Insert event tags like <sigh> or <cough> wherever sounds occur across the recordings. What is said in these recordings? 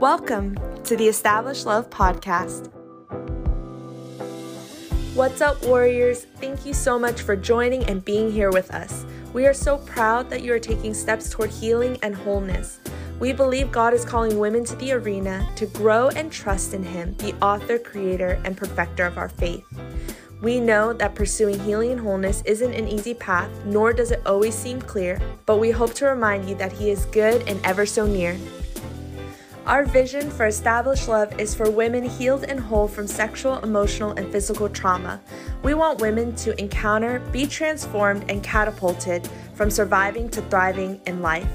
Welcome to the Established Love Podcast. What's up, warriors? Thank you so much for joining and being here with us. We are so proud that you are taking steps toward healing and wholeness. We believe God is calling women to the arena to grow and trust in Him, the author, creator, and perfecter of our faith. We know that pursuing healing and wholeness isn't an easy path, nor does it always seem clear, but we hope to remind you that He is good and ever so near. Our vision for Established Love is for women healed and whole from sexual, emotional, and physical trauma. We want women to encounter, be transformed, and catapulted from surviving to thriving in life.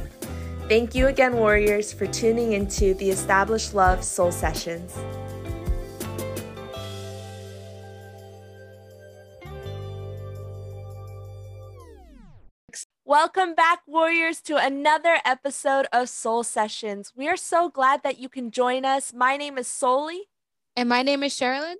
Thank you again, Warriors, for tuning into the Established Love Soul Sessions. Welcome back, Warriors, to another episode of Soul Sessions. We are so glad that you can join us. My name is Soli. And my name is Sherilyn.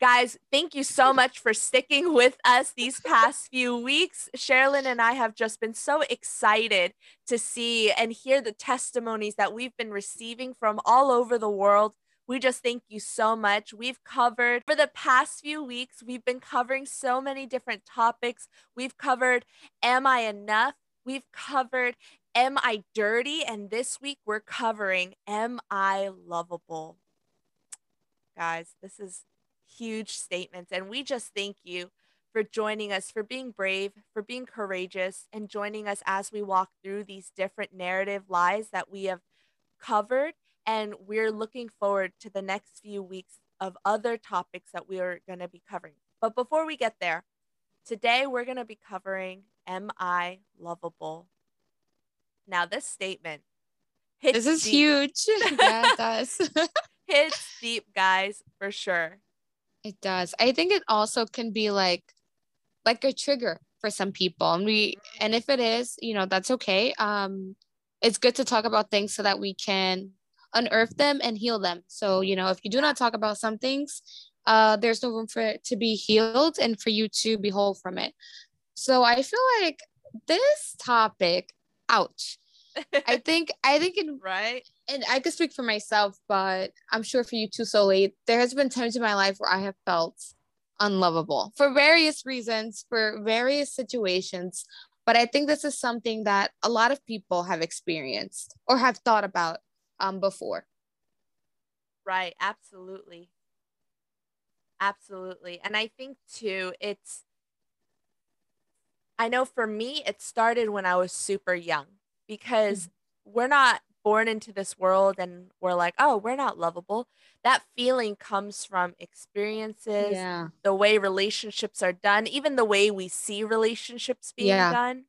Guys, thank you so much for sticking with us these past few weeks. Sherilyn and I have just been so excited to see and hear the testimonies that we've been receiving from all over the world we just thank you so much. We've covered for the past few weeks, we've been covering so many different topics. We've covered Am I Enough? We've covered Am I Dirty? And this week we're covering Am I Lovable? Guys, this is huge statements. And we just thank you for joining us, for being brave, for being courageous, and joining us as we walk through these different narrative lies that we have covered and we're looking forward to the next few weeks of other topics that we are going to be covering. But before we get there, today we're going to be covering Am I Lovable? Now, this statement This is deep. huge. <laughs> yeah, it does. <laughs> hits deep, guys, for sure. It does. I think it also can be like like a trigger for some people. And we and if it is, you know, that's okay. Um it's good to talk about things so that we can unearth them and heal them. So, you know, if you do not talk about some things, uh, there's no room for it to be healed and for you to be whole from it. So I feel like this topic, ouch. I <laughs> think I think in right, and I could speak for myself, but I'm sure for you too, so late. There has been times in my life where I have felt unlovable for various reasons, for various situations. But I think this is something that a lot of people have experienced or have thought about um, before. Right. Absolutely. Absolutely. And I think too, it's, I know for me, it started when I was super young because mm-hmm. we're not born into this world and we're like, oh, we're not lovable. That feeling comes from experiences, yeah. the way relationships are done, even the way we see relationships being yeah. done.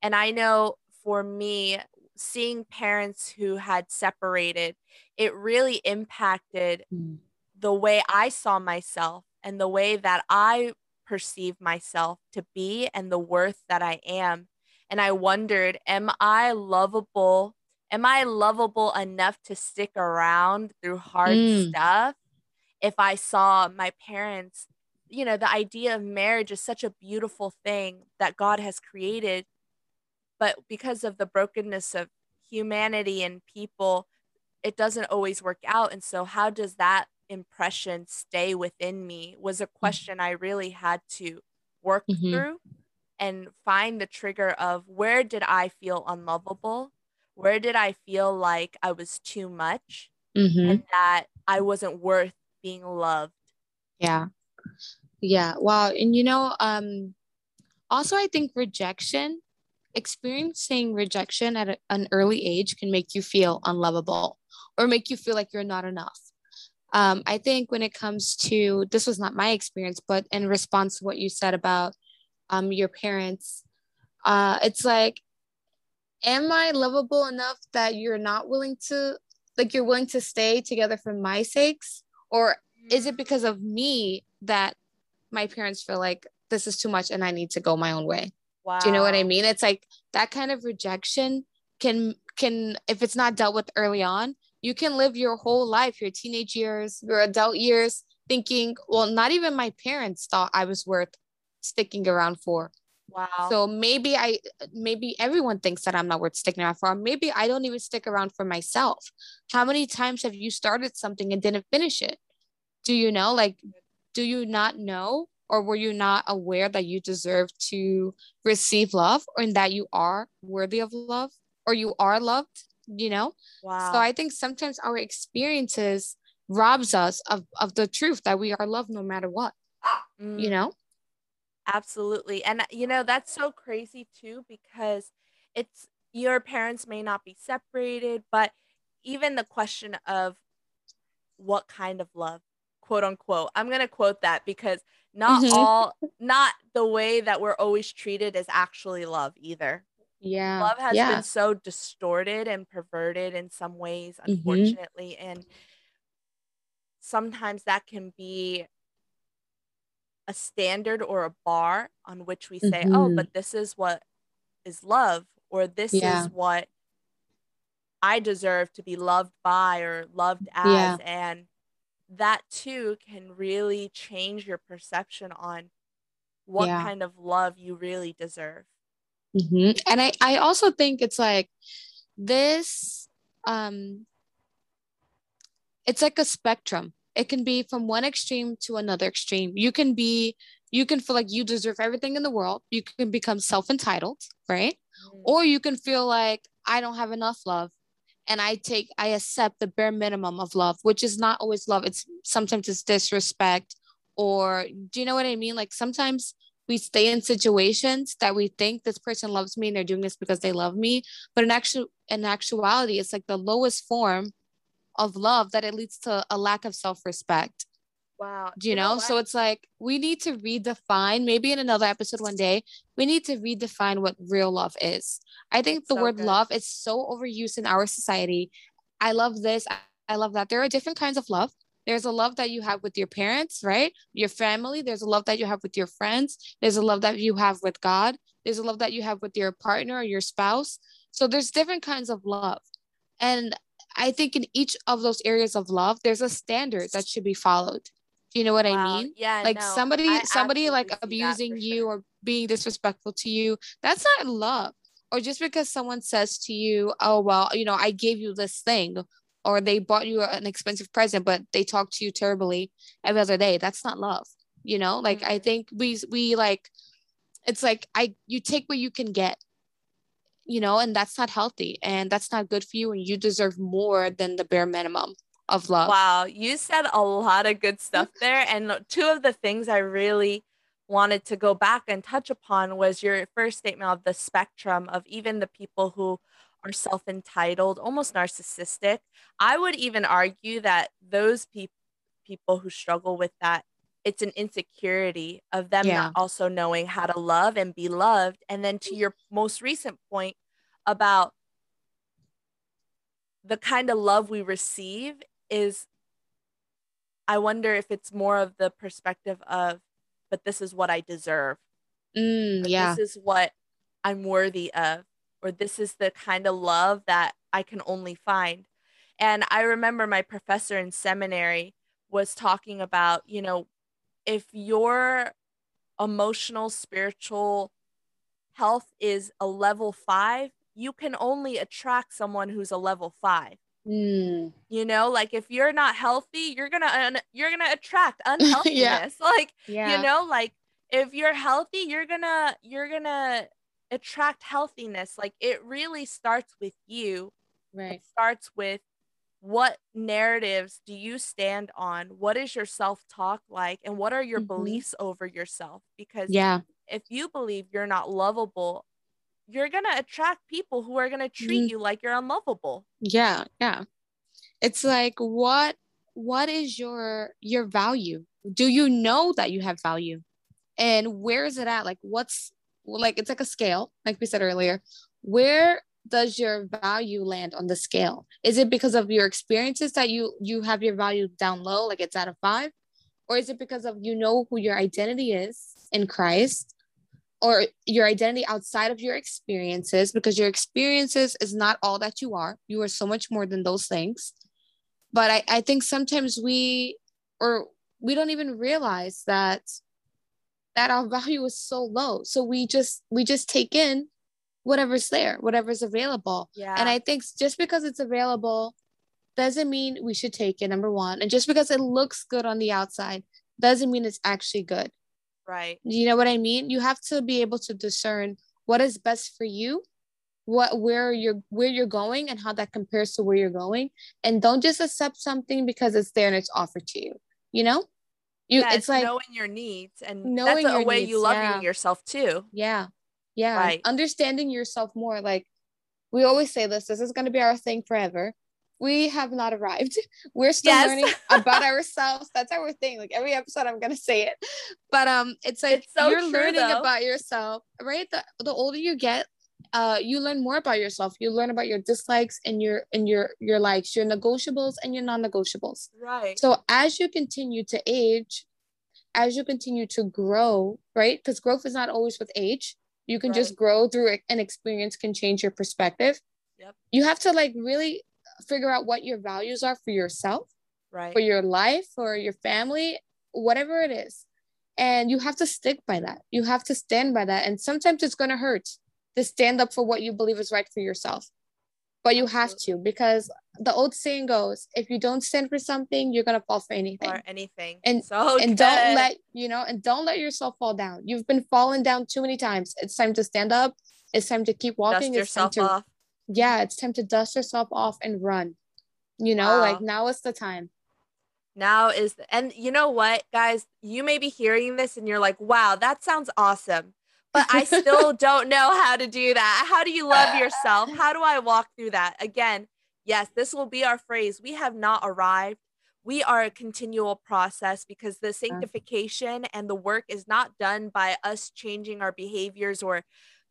And I know for me, seeing parents who had separated, it really impacted mm. the way I saw myself and the way that I perceive myself to be and the worth that I am. And I wondered, am I lovable? Am I lovable enough to stick around through hard mm. stuff? If I saw my parents, you know, the idea of marriage is such a beautiful thing that God has created but because of the brokenness of humanity and people it doesn't always work out and so how does that impression stay within me was a mm. question i really had to work mm-hmm. through and find the trigger of where did i feel unlovable where did i feel like i was too much mm-hmm. and that i wasn't worth being loved yeah yeah wow and you know um also i think rejection experiencing rejection at an early age can make you feel unlovable or make you feel like you're not enough. Um, I think when it comes to this was not my experience, but in response to what you said about um, your parents, uh, it's like, am I lovable enough that you're not willing to, like, you're willing to stay together for my sakes? Or is it because of me that my parents feel like this is too much and I need to go my own way? Wow. Do you know what I mean? It's like that kind of rejection can can if it's not dealt with early on, you can live your whole life, your teenage years, your adult years thinking, well, not even my parents thought I was worth sticking around for. Wow. So maybe I maybe everyone thinks that I'm not worth sticking around for. Maybe I don't even stick around for myself. How many times have you started something and didn't finish it? Do you know? Like, do you not know? Or were you not aware that you deserve to receive love or that you are worthy of love or you are loved? You know? Wow. So I think sometimes our experiences robs us of, of the truth that we are loved no matter what. Mm. You know? Absolutely. And you know, that's so crazy too because it's your parents may not be separated, but even the question of what kind of love, quote unquote. I'm going to quote that because not mm-hmm. all not the way that we're always treated is actually love either. Yeah. Love has yeah. been so distorted and perverted in some ways mm-hmm. unfortunately mm-hmm. and sometimes that can be a standard or a bar on which we say, oh, mm-hmm. oh, but this is what is love, or this yeah. is what I deserve to be loved by or loved as. Yeah. And that too can really change your perception on what yeah. kind of love you really deserve. Mm-hmm. And I, I also think it's like this, um, it's like a spectrum it can be from one extreme to another extreme you can be you can feel like you deserve everything in the world you can become self-entitled right mm. or you can feel like i don't have enough love and i take i accept the bare minimum of love which is not always love. It's sometimes it's disrespect or do you know what i mean? Like sometimes we stay in situations that we think this person loves me and they're doing this because they love me but in actual in actuality it's like the lowest form of love that it leads to a lack of self-respect wow. Do you, you know, know? so it's like we need to redefine maybe in another episode one day we need to redefine what real love is. I think the so word good. love is so overused in our society. I love this. I love that. There are different kinds of love. There's a love that you have with your parents right? Your family. There's a love that you have with your friends. There's a love that you have with god. There's a love that you have with your partner or your spouse. So there's different kinds of love. And I think in each of those areas of love, there's a standard that should be followed. Do you know what wow. I mean? Yeah. Like no, somebody, I somebody like abusing you sure. or being disrespectful to you, that's not love. Or just because someone says to you, oh, well, you know, I gave you this thing, or they bought you an expensive present, but they talk to you terribly every other day. That's not love. You know, like mm-hmm. I think we, we like, it's like I, you take what you can get you know, and that's not healthy and that's not good for you. And you deserve more than the bare minimum of love. Wow. You said a lot of good stuff <laughs> there. And two of the things I really wanted to go back and touch upon was your first statement of the spectrum of even the people who are self entitled, almost narcissistic. I would even argue that those pe- people who struggle with that it's an insecurity of them yeah. not also knowing how to love and be loved. And then to your most recent point about the kind of love we receive is I wonder if it's more of the perspective of, but this is what I deserve. Mm, yeah. This is what I'm worthy of, or this is the kind of love that I can only find. And I remember my professor in seminary was talking about, you know, if your emotional, spiritual health is a level five, you can only attract someone who's a level five. Mm. You know, like if you're not healthy, you're gonna un- you're gonna attract <laughs> unhealthiness. <laughs> yeah. Like yeah. you know, like if you're healthy, you're gonna you're gonna attract healthiness. Like it really starts with you. Right. It starts with what narratives do you stand on? What is your self talk like? And what are your mm-hmm. beliefs over yourself? Because yeah, if you believe you're not lovable, you're going to attract people who are going to treat mm. you like you're unlovable. Yeah, yeah. It's like what what is your your value? Do you know that you have value? And where is it at? Like what's like it's like a scale, like we said earlier. Where does your value land on the scale? Is it because of your experiences that you you have your value down low, like it's out of five, or is it because of you know who your identity is in Christ, or your identity outside of your experiences? Because your experiences is not all that you are. You are so much more than those things. But I I think sometimes we or we don't even realize that that our <laughs> value is so low. So we just we just take in whatever's there, whatever's available. Yeah. And I think just because it's available doesn't mean we should take it, number one. And just because it looks good on the outside doesn't mean it's actually good. Right. You know what I mean? You have to be able to discern what is best for you, what where you're where you're going and how that compares to where you're going. And don't just accept something because it's there and it's offered to you. You know? You it's, like knowing your needs and knowing that's a way needs, you loving yeah. yourself too. Yeah. Yeah. Right. Understanding yourself more. Like we always say this, this is gonna be our thing forever we have not arrived. <laughs> We're still yes. learning about <laughs> ourselves. That's our thing. Like every episode, I'm gonna say it. But um, it's like it's so you're true, learning though. about yourself, right? The the older you get, uh, you learn more about yourself. You learn about your dislikes and your and your your likes, your negotiables and your non-negotiables. Right. So as you continue to age, as you continue to grow, right? Because growth is not always with age. You can right. just grow through an experience can change your perspective. Yep. You have to like really figure out what your values are for yourself, right? For your life, for your family, whatever it is. And you have to stick by that. You have to stand by that. And sometimes it's going to hurt to stand up for what you believe is right for yourself. But you have to because the old saying goes, if you don't stand for something, you're gonna fall for anything. Or anything. And so <laughs> and good. don't let you know, and don't let yourself fall down. You've been falling down too many times. It's time to stand up. It's time to keep walking. Dust it's time to off yeah, it's time to dust yourself off and run. You know, wow. like now is the time. Now is the, and you know what, guys, you may be hearing this and you're like, "Wow, that sounds awesome." But I still <laughs> don't know how to do that. How do you love yourself? <laughs> How do I walk through that? Again, yes, this will be our phrase. We have not arrived. We are a continual process because the sanctification and the work is not done by us changing our behaviors or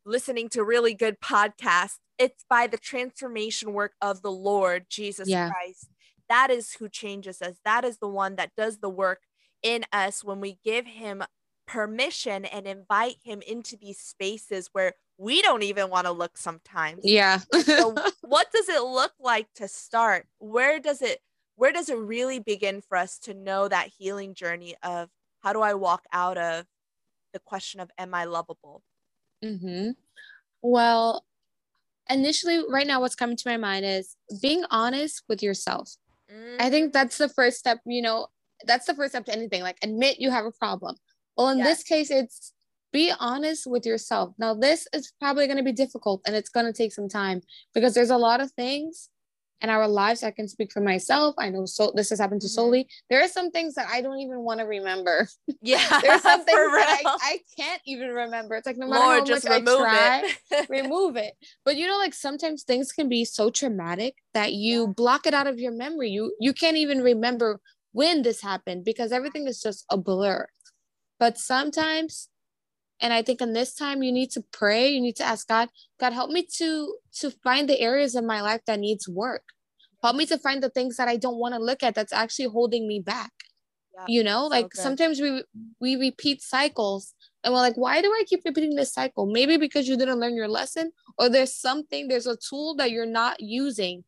listening to really good podcasts it's by the transformation work of the Lord Jesus yeah. Christ. That is who changes us. That is the one that does the work in us when we give him permission and invite him into these spaces where we don't even want to look sometimes. Yeah. so <laughs> what does it look like to start? Where does it where does it really begin for us to know that healing journey of how do I walk out of the question of am I lovable? Mhm. Well, initially right now what's coming to my mind is being honest with yourself mm. i think mm. that's the first step you know that's the first step to anything like admit you have a problem well in yes. this case it's be honest with yourself now this is probably going to be difficult and it's going to take some time because there's a lot of things in our lives. I can speak for myself. I know so this has happened to mm-hmm. Soli. There are some things that I don't even want to remember. <laughs> Yeah. there's are some <laughs> things that I, I can't even remember. It's like no matter Lord, how just much remove I try, it. <laughs> remove it. But you know, like sometimes things can be so traumatic that you yeah. block it out of your memory. You you can't even remember when this happened because everything is just a blur. But sometimes and i think in this time you need to pray you need to ask god god help me to to find the areas of my life that needs work. Help me to find the things that i don't want to look at that's actually holding me back. Yeah, you know like so sometimes we we repeat cycles and we're like why do i keep repeating this cycle? Maybe because you didn't learn your lesson or there's something there's a tool that you're not using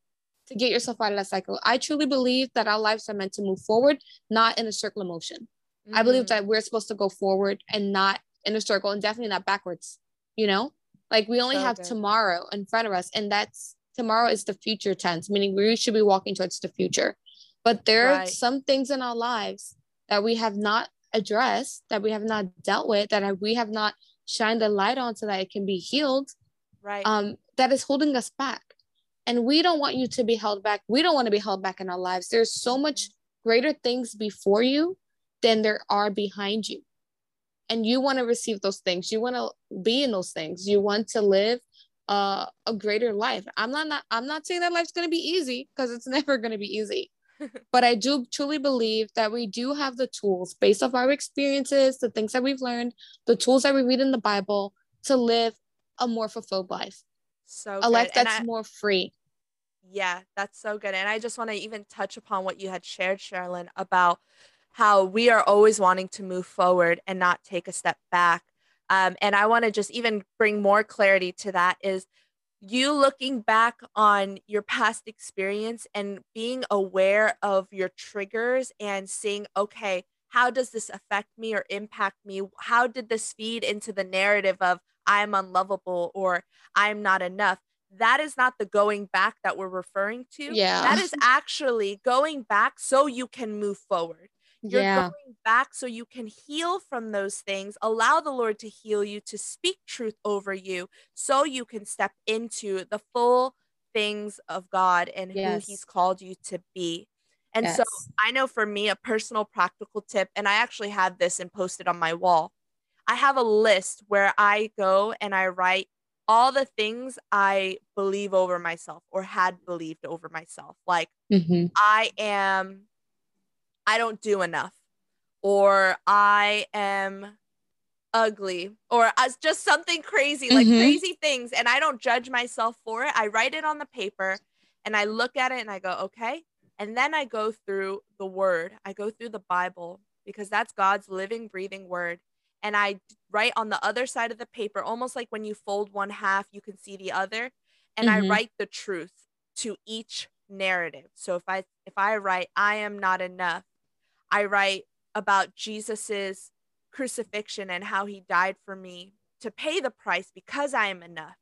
to get yourself out of that cycle. I truly believe that our lives are meant to move forward not in a circle of motion. Mm. i believe mm. that we're supposed to go forward and not in a circle and definitely not backwards you know? Like we only so have good. tomorrow in front of us and that's tomorrow is the future tense meaning we should be walking towards the future. But there right. are some things in our lives that we have not addressed that we have not dealt with that we have not shined the light on so that it can be healed right. um that is holding us back. And we don't want you to be held back. We don't want to be held back in our lives. There's so much mm-hmm. greater things before you than there are behind you and you want to receive those things you want to be in those things you want to live uh, a greater life. I'm not, not i'm not saying that life's going to be easy because it's <laughs> never going to be easy. <laughs> But i do truly believe that we do have the tools based off our experiences the things that we've learned the tools that we read in the bible to live a more fulfilled life. So a good. life that's I, more free. Yeah that's so good. And i just want to even touch upon what you had shared sherilyn about how we are always wanting to move forward and not take a step back. Um, and I want to just even bring more clarity to that is you looking back on your past experience and being aware of your triggers and seeing, okay, how does this affect me or impact me? How did this feed into the narrative of I'm unlovable or I'm not enough? That is not the going back that we're referring to. Yeah. That is actually going back so you can move forward. You're yeah. going back so you can heal from those things. Allow the Lord to heal you, to speak truth over you, so you can step into the full things of God and yes. who He's called you to be. And yes. so I know for me, a personal practical tip, and I actually have this and posted on my wall. I have a list where I go and I write all the things I believe over myself or had believed over myself. Like, mm-hmm. I am, I don't do enough, or I am ugly, or as just something crazy, like mm-hmm. crazy things. And I don't judge myself for it. I write it on the paper and I look at it and I go, okay, and then I go through the word, I go through the Bible because that's God's living, breathing word. And I write on the other side of the paper, almost like when you fold one half, you can see the other. And mm-hmm. I write the truth to each narrative. So if I if I write I am not enough, I write about Jesus's crucifixion and how he died for me to pay the price because I am enough.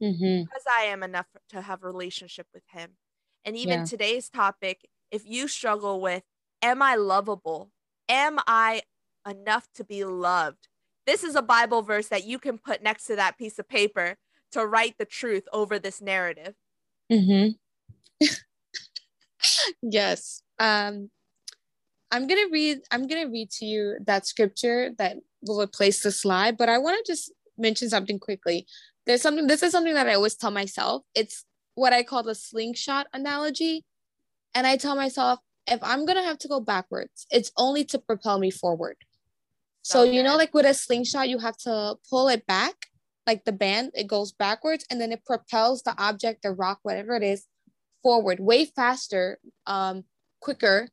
Mm-hmm. Because I am enough to have a relationship with him. And even yeah. today's topic, if you struggle with, am I lovable? Am I enough to be loved? This is a Bible verse that you can put next to that piece of paper to write the truth over this narrative. Mm-hmm. <laughs> yes. Um, I'm gonna read. I'm gonna read to you that scripture that will replace the slide. But I want to just mention something quickly. There's something. This is something that I always tell myself. It's what I call the slingshot analogy. And I tell myself, if I'm going to have to go backwards, it's only to propel me forward. So, okay. you know, like with a slingshot, you have to pull it back, like the band, it goes backwards and then it propels the object, the rock, whatever it is, forward way faster, um, quicker,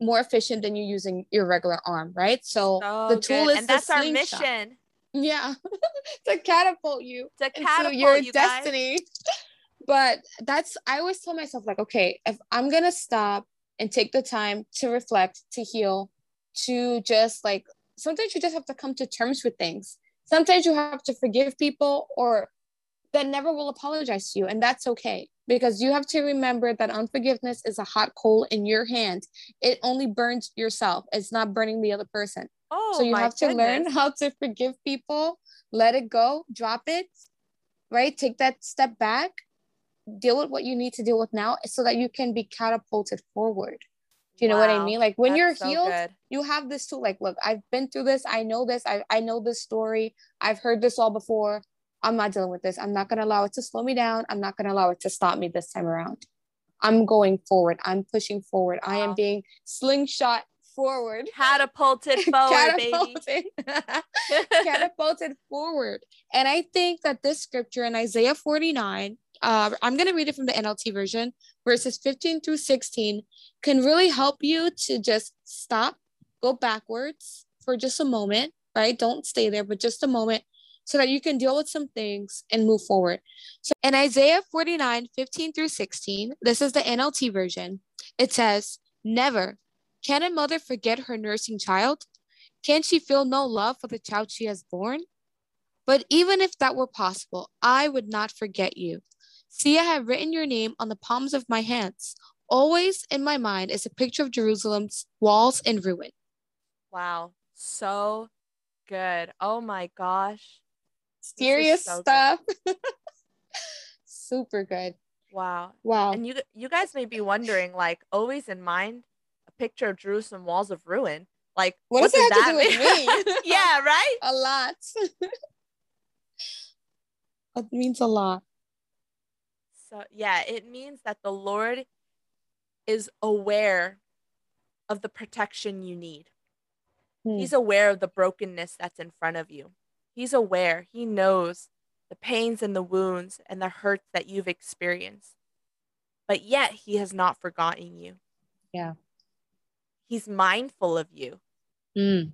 more efficient than you using your regular arm, right? So, so the tool good. is and that's our mission. Yeah, <laughs> to catapult you to catapult your you destiny. but that's i always tell myself like okay if i'm gonna stop and take the time to reflect to heal to just like sometimes you just have to come to terms with things sometimes you have to forgive people or that never will apologize to you and that's okay because you have to remember that unforgiveness is a hot coal in your hand it only burns yourself it's not burning the other person oh, so you have to goodness. learn <laughs> how to forgive people let it go drop it right take that step back deal with what you need to deal with now so that you can be catapulted forward. Do you know what I mean? Like when That's you're healed, you have this tool. Like, look, I've been through this. I know this. I, I know this story. I've heard this all before. I'm not dealing with this. I'm not going to allow it to slow me down. I'm not going to allow it to stop me this time around. I'm going forward. I'm pushing forward. Wow. I am being slingshot forward. <laughs> Catapulted <laughs> forward, Catapulted. baby. <laughs> Catapulted forward. And I think that this scripture in Isaiah 49 uh, I'm going to read it from the NLT version, verses 15 through 16, can really help you to just stop, go backwards for just a moment, right? Don't stay there, but just a moment so that you can deal with some things and move forward. So in Isaiah 49, 15 through 16, this is the NLT version. It says, Never can a mother forget her nursing child. Can she feel no love for the child she has born? But even if that were possible, I would not forget you. See, I have written your name on the palms of my hands. Always in my mind is a picture of Jerusalem's walls in ruin. Wow. So good. Oh my gosh. Serious so stuff. <laughs> Super good. Wow. Wow. And you you guys may be wondering, like, always in mind, a picture of Jerusalem walls of ruin. Like, what, what does, that, have to do with me? <laughs> yeah, right? A lot. <laughs> it means a lot. So, yeah, it means that the Lord is aware of the protection you need. Hmm. He's aware of the brokenness that's in front of you. He's aware. He knows the pains and the wounds and the hurts that you've experienced. But yet, He has not forgotten you. Yeah. He's mindful of you. Mm.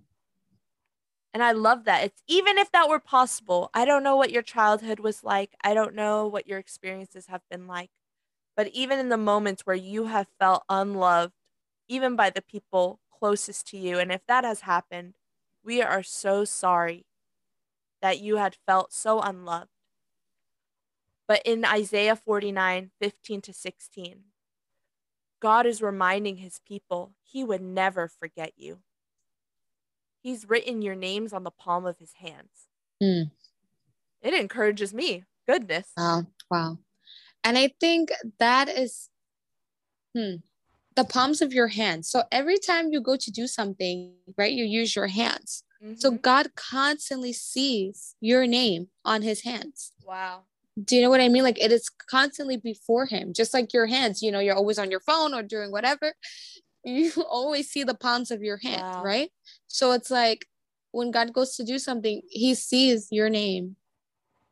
And I love that. It's even if that were possible. I don't know what your childhood was like. I don't know what your experiences have been like. But even in the moments where you have felt unloved, even by the people closest to you. And if that has happened, we are so sorry that you had felt so unloved. But in Isaiah 49 15 to 16, God is reminding his people he would never forget you. He's written your names on the palm of his hands. Mm. It encourages me. Goodness. Wow. Wow. And I think that is hmm, the palms of your hands. So every time you go to do something, right, you use your hands. Mm-hmm. So God constantly sees your name on his hands. Wow. Do you know what I mean? Like it is constantly before him, just like your hands, you know, you're always on your phone or doing whatever. <laughs> You always see the palms of your hand, wow. right? So it's like when God goes to do something, he sees your name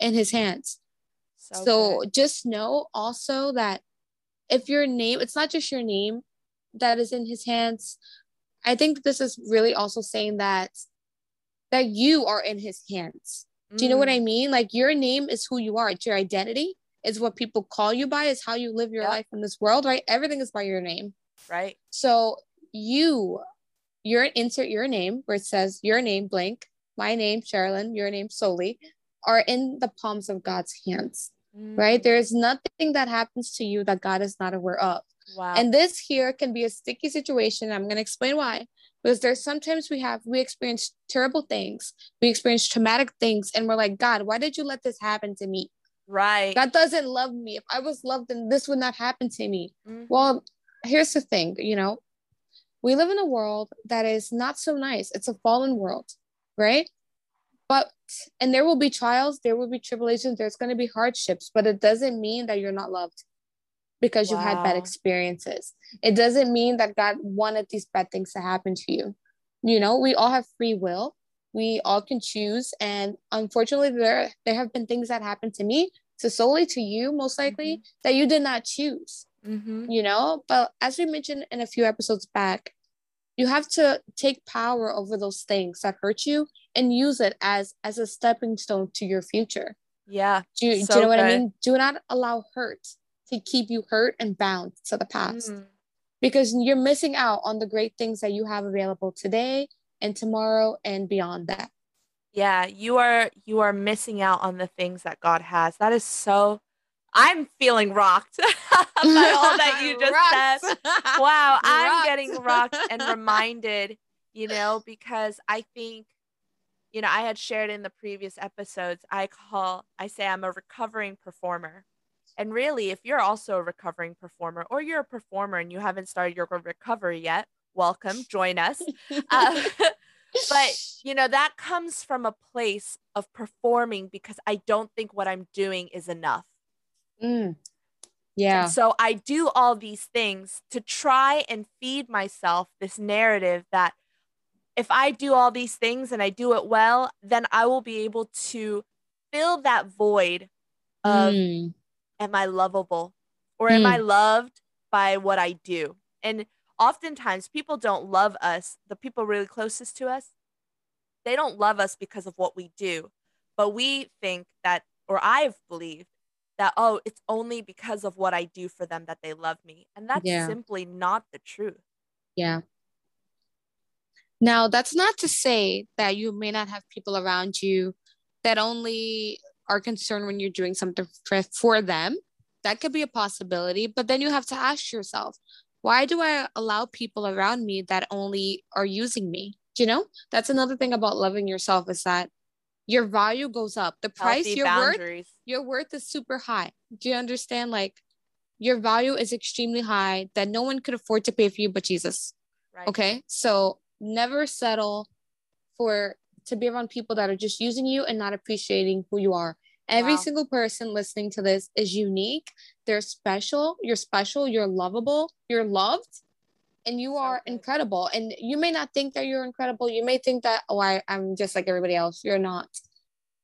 in his hands. So, so just know also that if your name, it's not just your name that is in his hands. I think this is really also saying that that you are in his hands. Do you know what I mm. mean? Like your name is who you are. It's your identity. It's what people call you by. Is how you live your life in this world, right? Everything is by your name. Right. So you, your insert your name where it says your name blank, my name Sherilyn, your name Soli, are in the palms of God's hands. Mm. Right. There is nothing that happens to you that God is not aware of. Wow. And this here can be a sticky situation. I'm going to explain why because there's sometimes we have we experience terrible things we experience traumatic things and we're like god why did you let this happen to me? Right. God doesn't love me. If i was loved then this would not happen to me. Mm-hmm. well here's the thing you know we live in a world that is not so nice. It's a fallen world right? But and there will be trials there will be tribulations there's going to be hardships but it doesn't mean that you're not loved because wow. you had bad experiences. It doesn't mean that God wanted these bad things to happen to you. You know, we all have free will. We all can choose. And unfortunately, there there have been things that happened to me, to Soli to you, most likely, mm-hmm. that you did not choose. Mm-hmm. You know, but as we mentioned in a few episodes back, you have to take power over those things that hurt you and use it as as a stepping stone to your future. Yeah. Do, so do you know what I mean? Do not allow hurt to keep you hurt and bound to the past. Mm. because you're missing out on the great things that you have available today and tomorrow and beyond that. Yeah you are you are missing out on the things that god has. That is so i'm feeling rocked <laughs> by all that you <laughs> just said. Wow <laughs> i'm rocked. getting rocked and reminded you know because i think you know i had shared in the previous episodes i call i say i'm a recovering performer and really, if you're also a recovering performer or you're a performer and you haven't started your recovery yet, welcome, <laughs> join us. <laughs> Uh, <laughs> but, you know, that comes from a place of performing because I don't think what I'm doing is enough. Mm. Yeah. And so I do all these things to try and feed myself this narrative that if I do all these things and I do it well, then I will be able to fill that void of mm am I lovable or am mm. I loved by what I do? And oftentimes people don't love us, the people really closest to us, they don't love us because of what we do. But we think that, or I've believed that, oh, it's only because of what I do for them that they love me. And that's yeah. simply not the truth. Yeah. Now, that's not to say that you may not have people around you that only are concerned when you're doing something for, them. That could be a possibility. But then you have to ask yourself, why do I allow people around me that only are using me? Do you know? That's another thing about loving yourself is that your value goes up. The price you're worth, your worth is super high. Do you understand? Like your value is extremely high that no one could afford to pay for you but Jesus. Right. Okay. So never settle for to be around people that are just using you and not appreciating who you are. Every wow. single person listening to this is unique. They're special. You're special. You're lovable. You're loved. And you are incredible. And you may not think that you're incredible. You may think that, oh, I, I'm just like everybody else. You're not.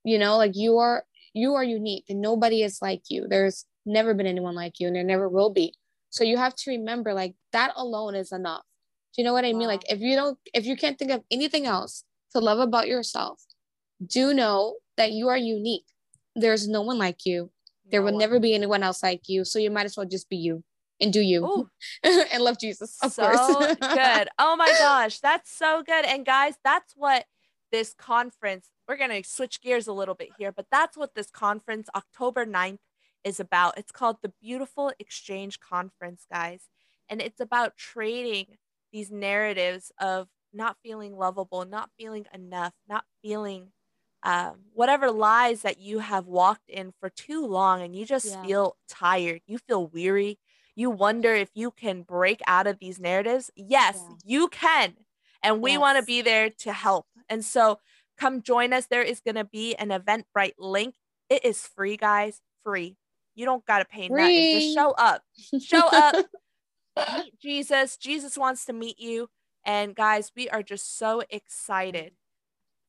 You know, like you are you are unique and nobody is like you. There's never been anyone like you and there never will be. So you have to remember like that alone is enough. Do you know what I mean? Like if you don't if you can't think of anything else, to love about yourself, do know that you are unique. There's no one like you. There no will one. never be anyone else like you. So you might as well just be you. and do you <laughs> and love Jesus, of so course. <laughs> good. Oh my gosh, that's so good. And guys, that's what this conference, we're going to switch gears a little bit here, but that's what this conference, October 9th, is about. It's called the Beautiful Exchange Conference, guys. And it's about trading these narratives of not feeling lovable, not feeling enough, not feeling um, whatever lies that you have walked in for too long and you just yeah. feel tired, you feel weary, you wonder if you can break out of these narratives. Yes, yeah. you can. And we yes. want to be there to help. And so come join us. There is going to be an Eventbrite link. It is free, guys, free. You don't got to pay free. nothing. Just show up. Show up. <laughs> meet Jesus. Jesus wants to meet you. And guys, we are just so excited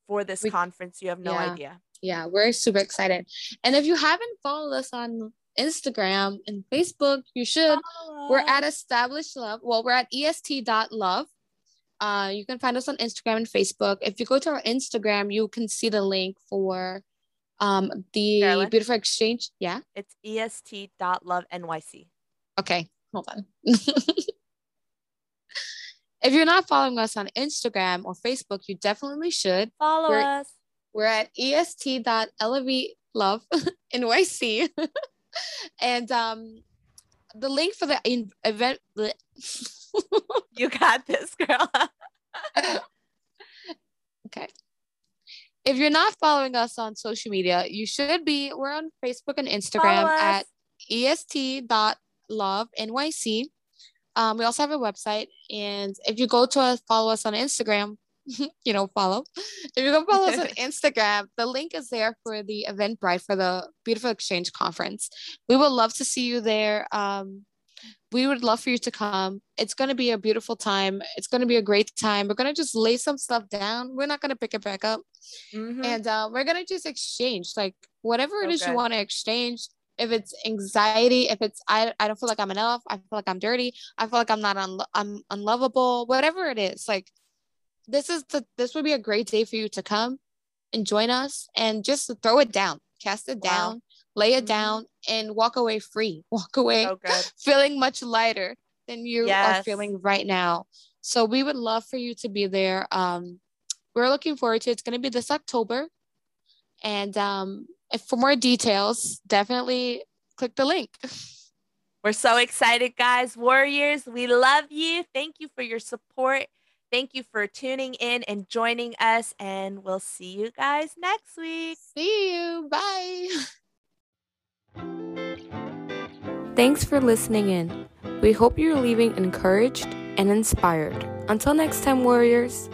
for this we, conference. You have no yeah, idea. Yeah, we're super excited. And if you haven't followed us on Instagram and Facebook, you should. We're at Established Love. Well, we're at est.love. Uh, you can find us on Instagram and Facebook. If you go to our Instagram, you can see the link for um the beautiful exchange. Yeah. It's est.lovenyc. Okay, hold on. <laughs> If you're not following us on Instagram or Facebook, you definitely should. Follow we're, us. We're at est.elevatelove <laughs> NYC. <laughs> and um the link for the in- event <laughs> You got this, girl. okay. If you're not following us on social media, you should be. We're on Facebook and Instagram at est.lovenyc. Um, we also have a website, and if you go to us, follow us on Instagram, <laughs> you know, follow. If you go follow us on <laughs> Instagram, the link is there for the Eventbrite for the Beautiful Exchange Conference. We would love to see you there. Um, we would love for you to come. It's going to be a beautiful time. It's going to be a great time. We're going to just lay some stuff down. We're not going to pick it back up. Mm-hmm. And uh, we're going to just exchange like whatever it okay. is you want to exchange if it's anxiety, if it's I, I don't feel like I'm enough, I feel like I'm dirty, I feel like I'm not un- I'm unlovable, whatever it is, like this is the this would be a great day for you to come and join us and just throw it down, cast it wow. down, lay it mm-hmm. down, and walk away free, <laughs> walk away so <laughs> feeling much lighter than you yes. are feeling right now. So we would love for you to be there. Um, we're looking forward to it. It's going to be this October, and um, if for more details, definitely click the link. We're so excited, guys. Warriors, we love you. Thank you for your support. Thank you for tuning in and joining us. And we'll see you guys next week. See you. Bye. Thanks for listening in. We hope you're leaving encouraged and inspired. Until next time, Warriors.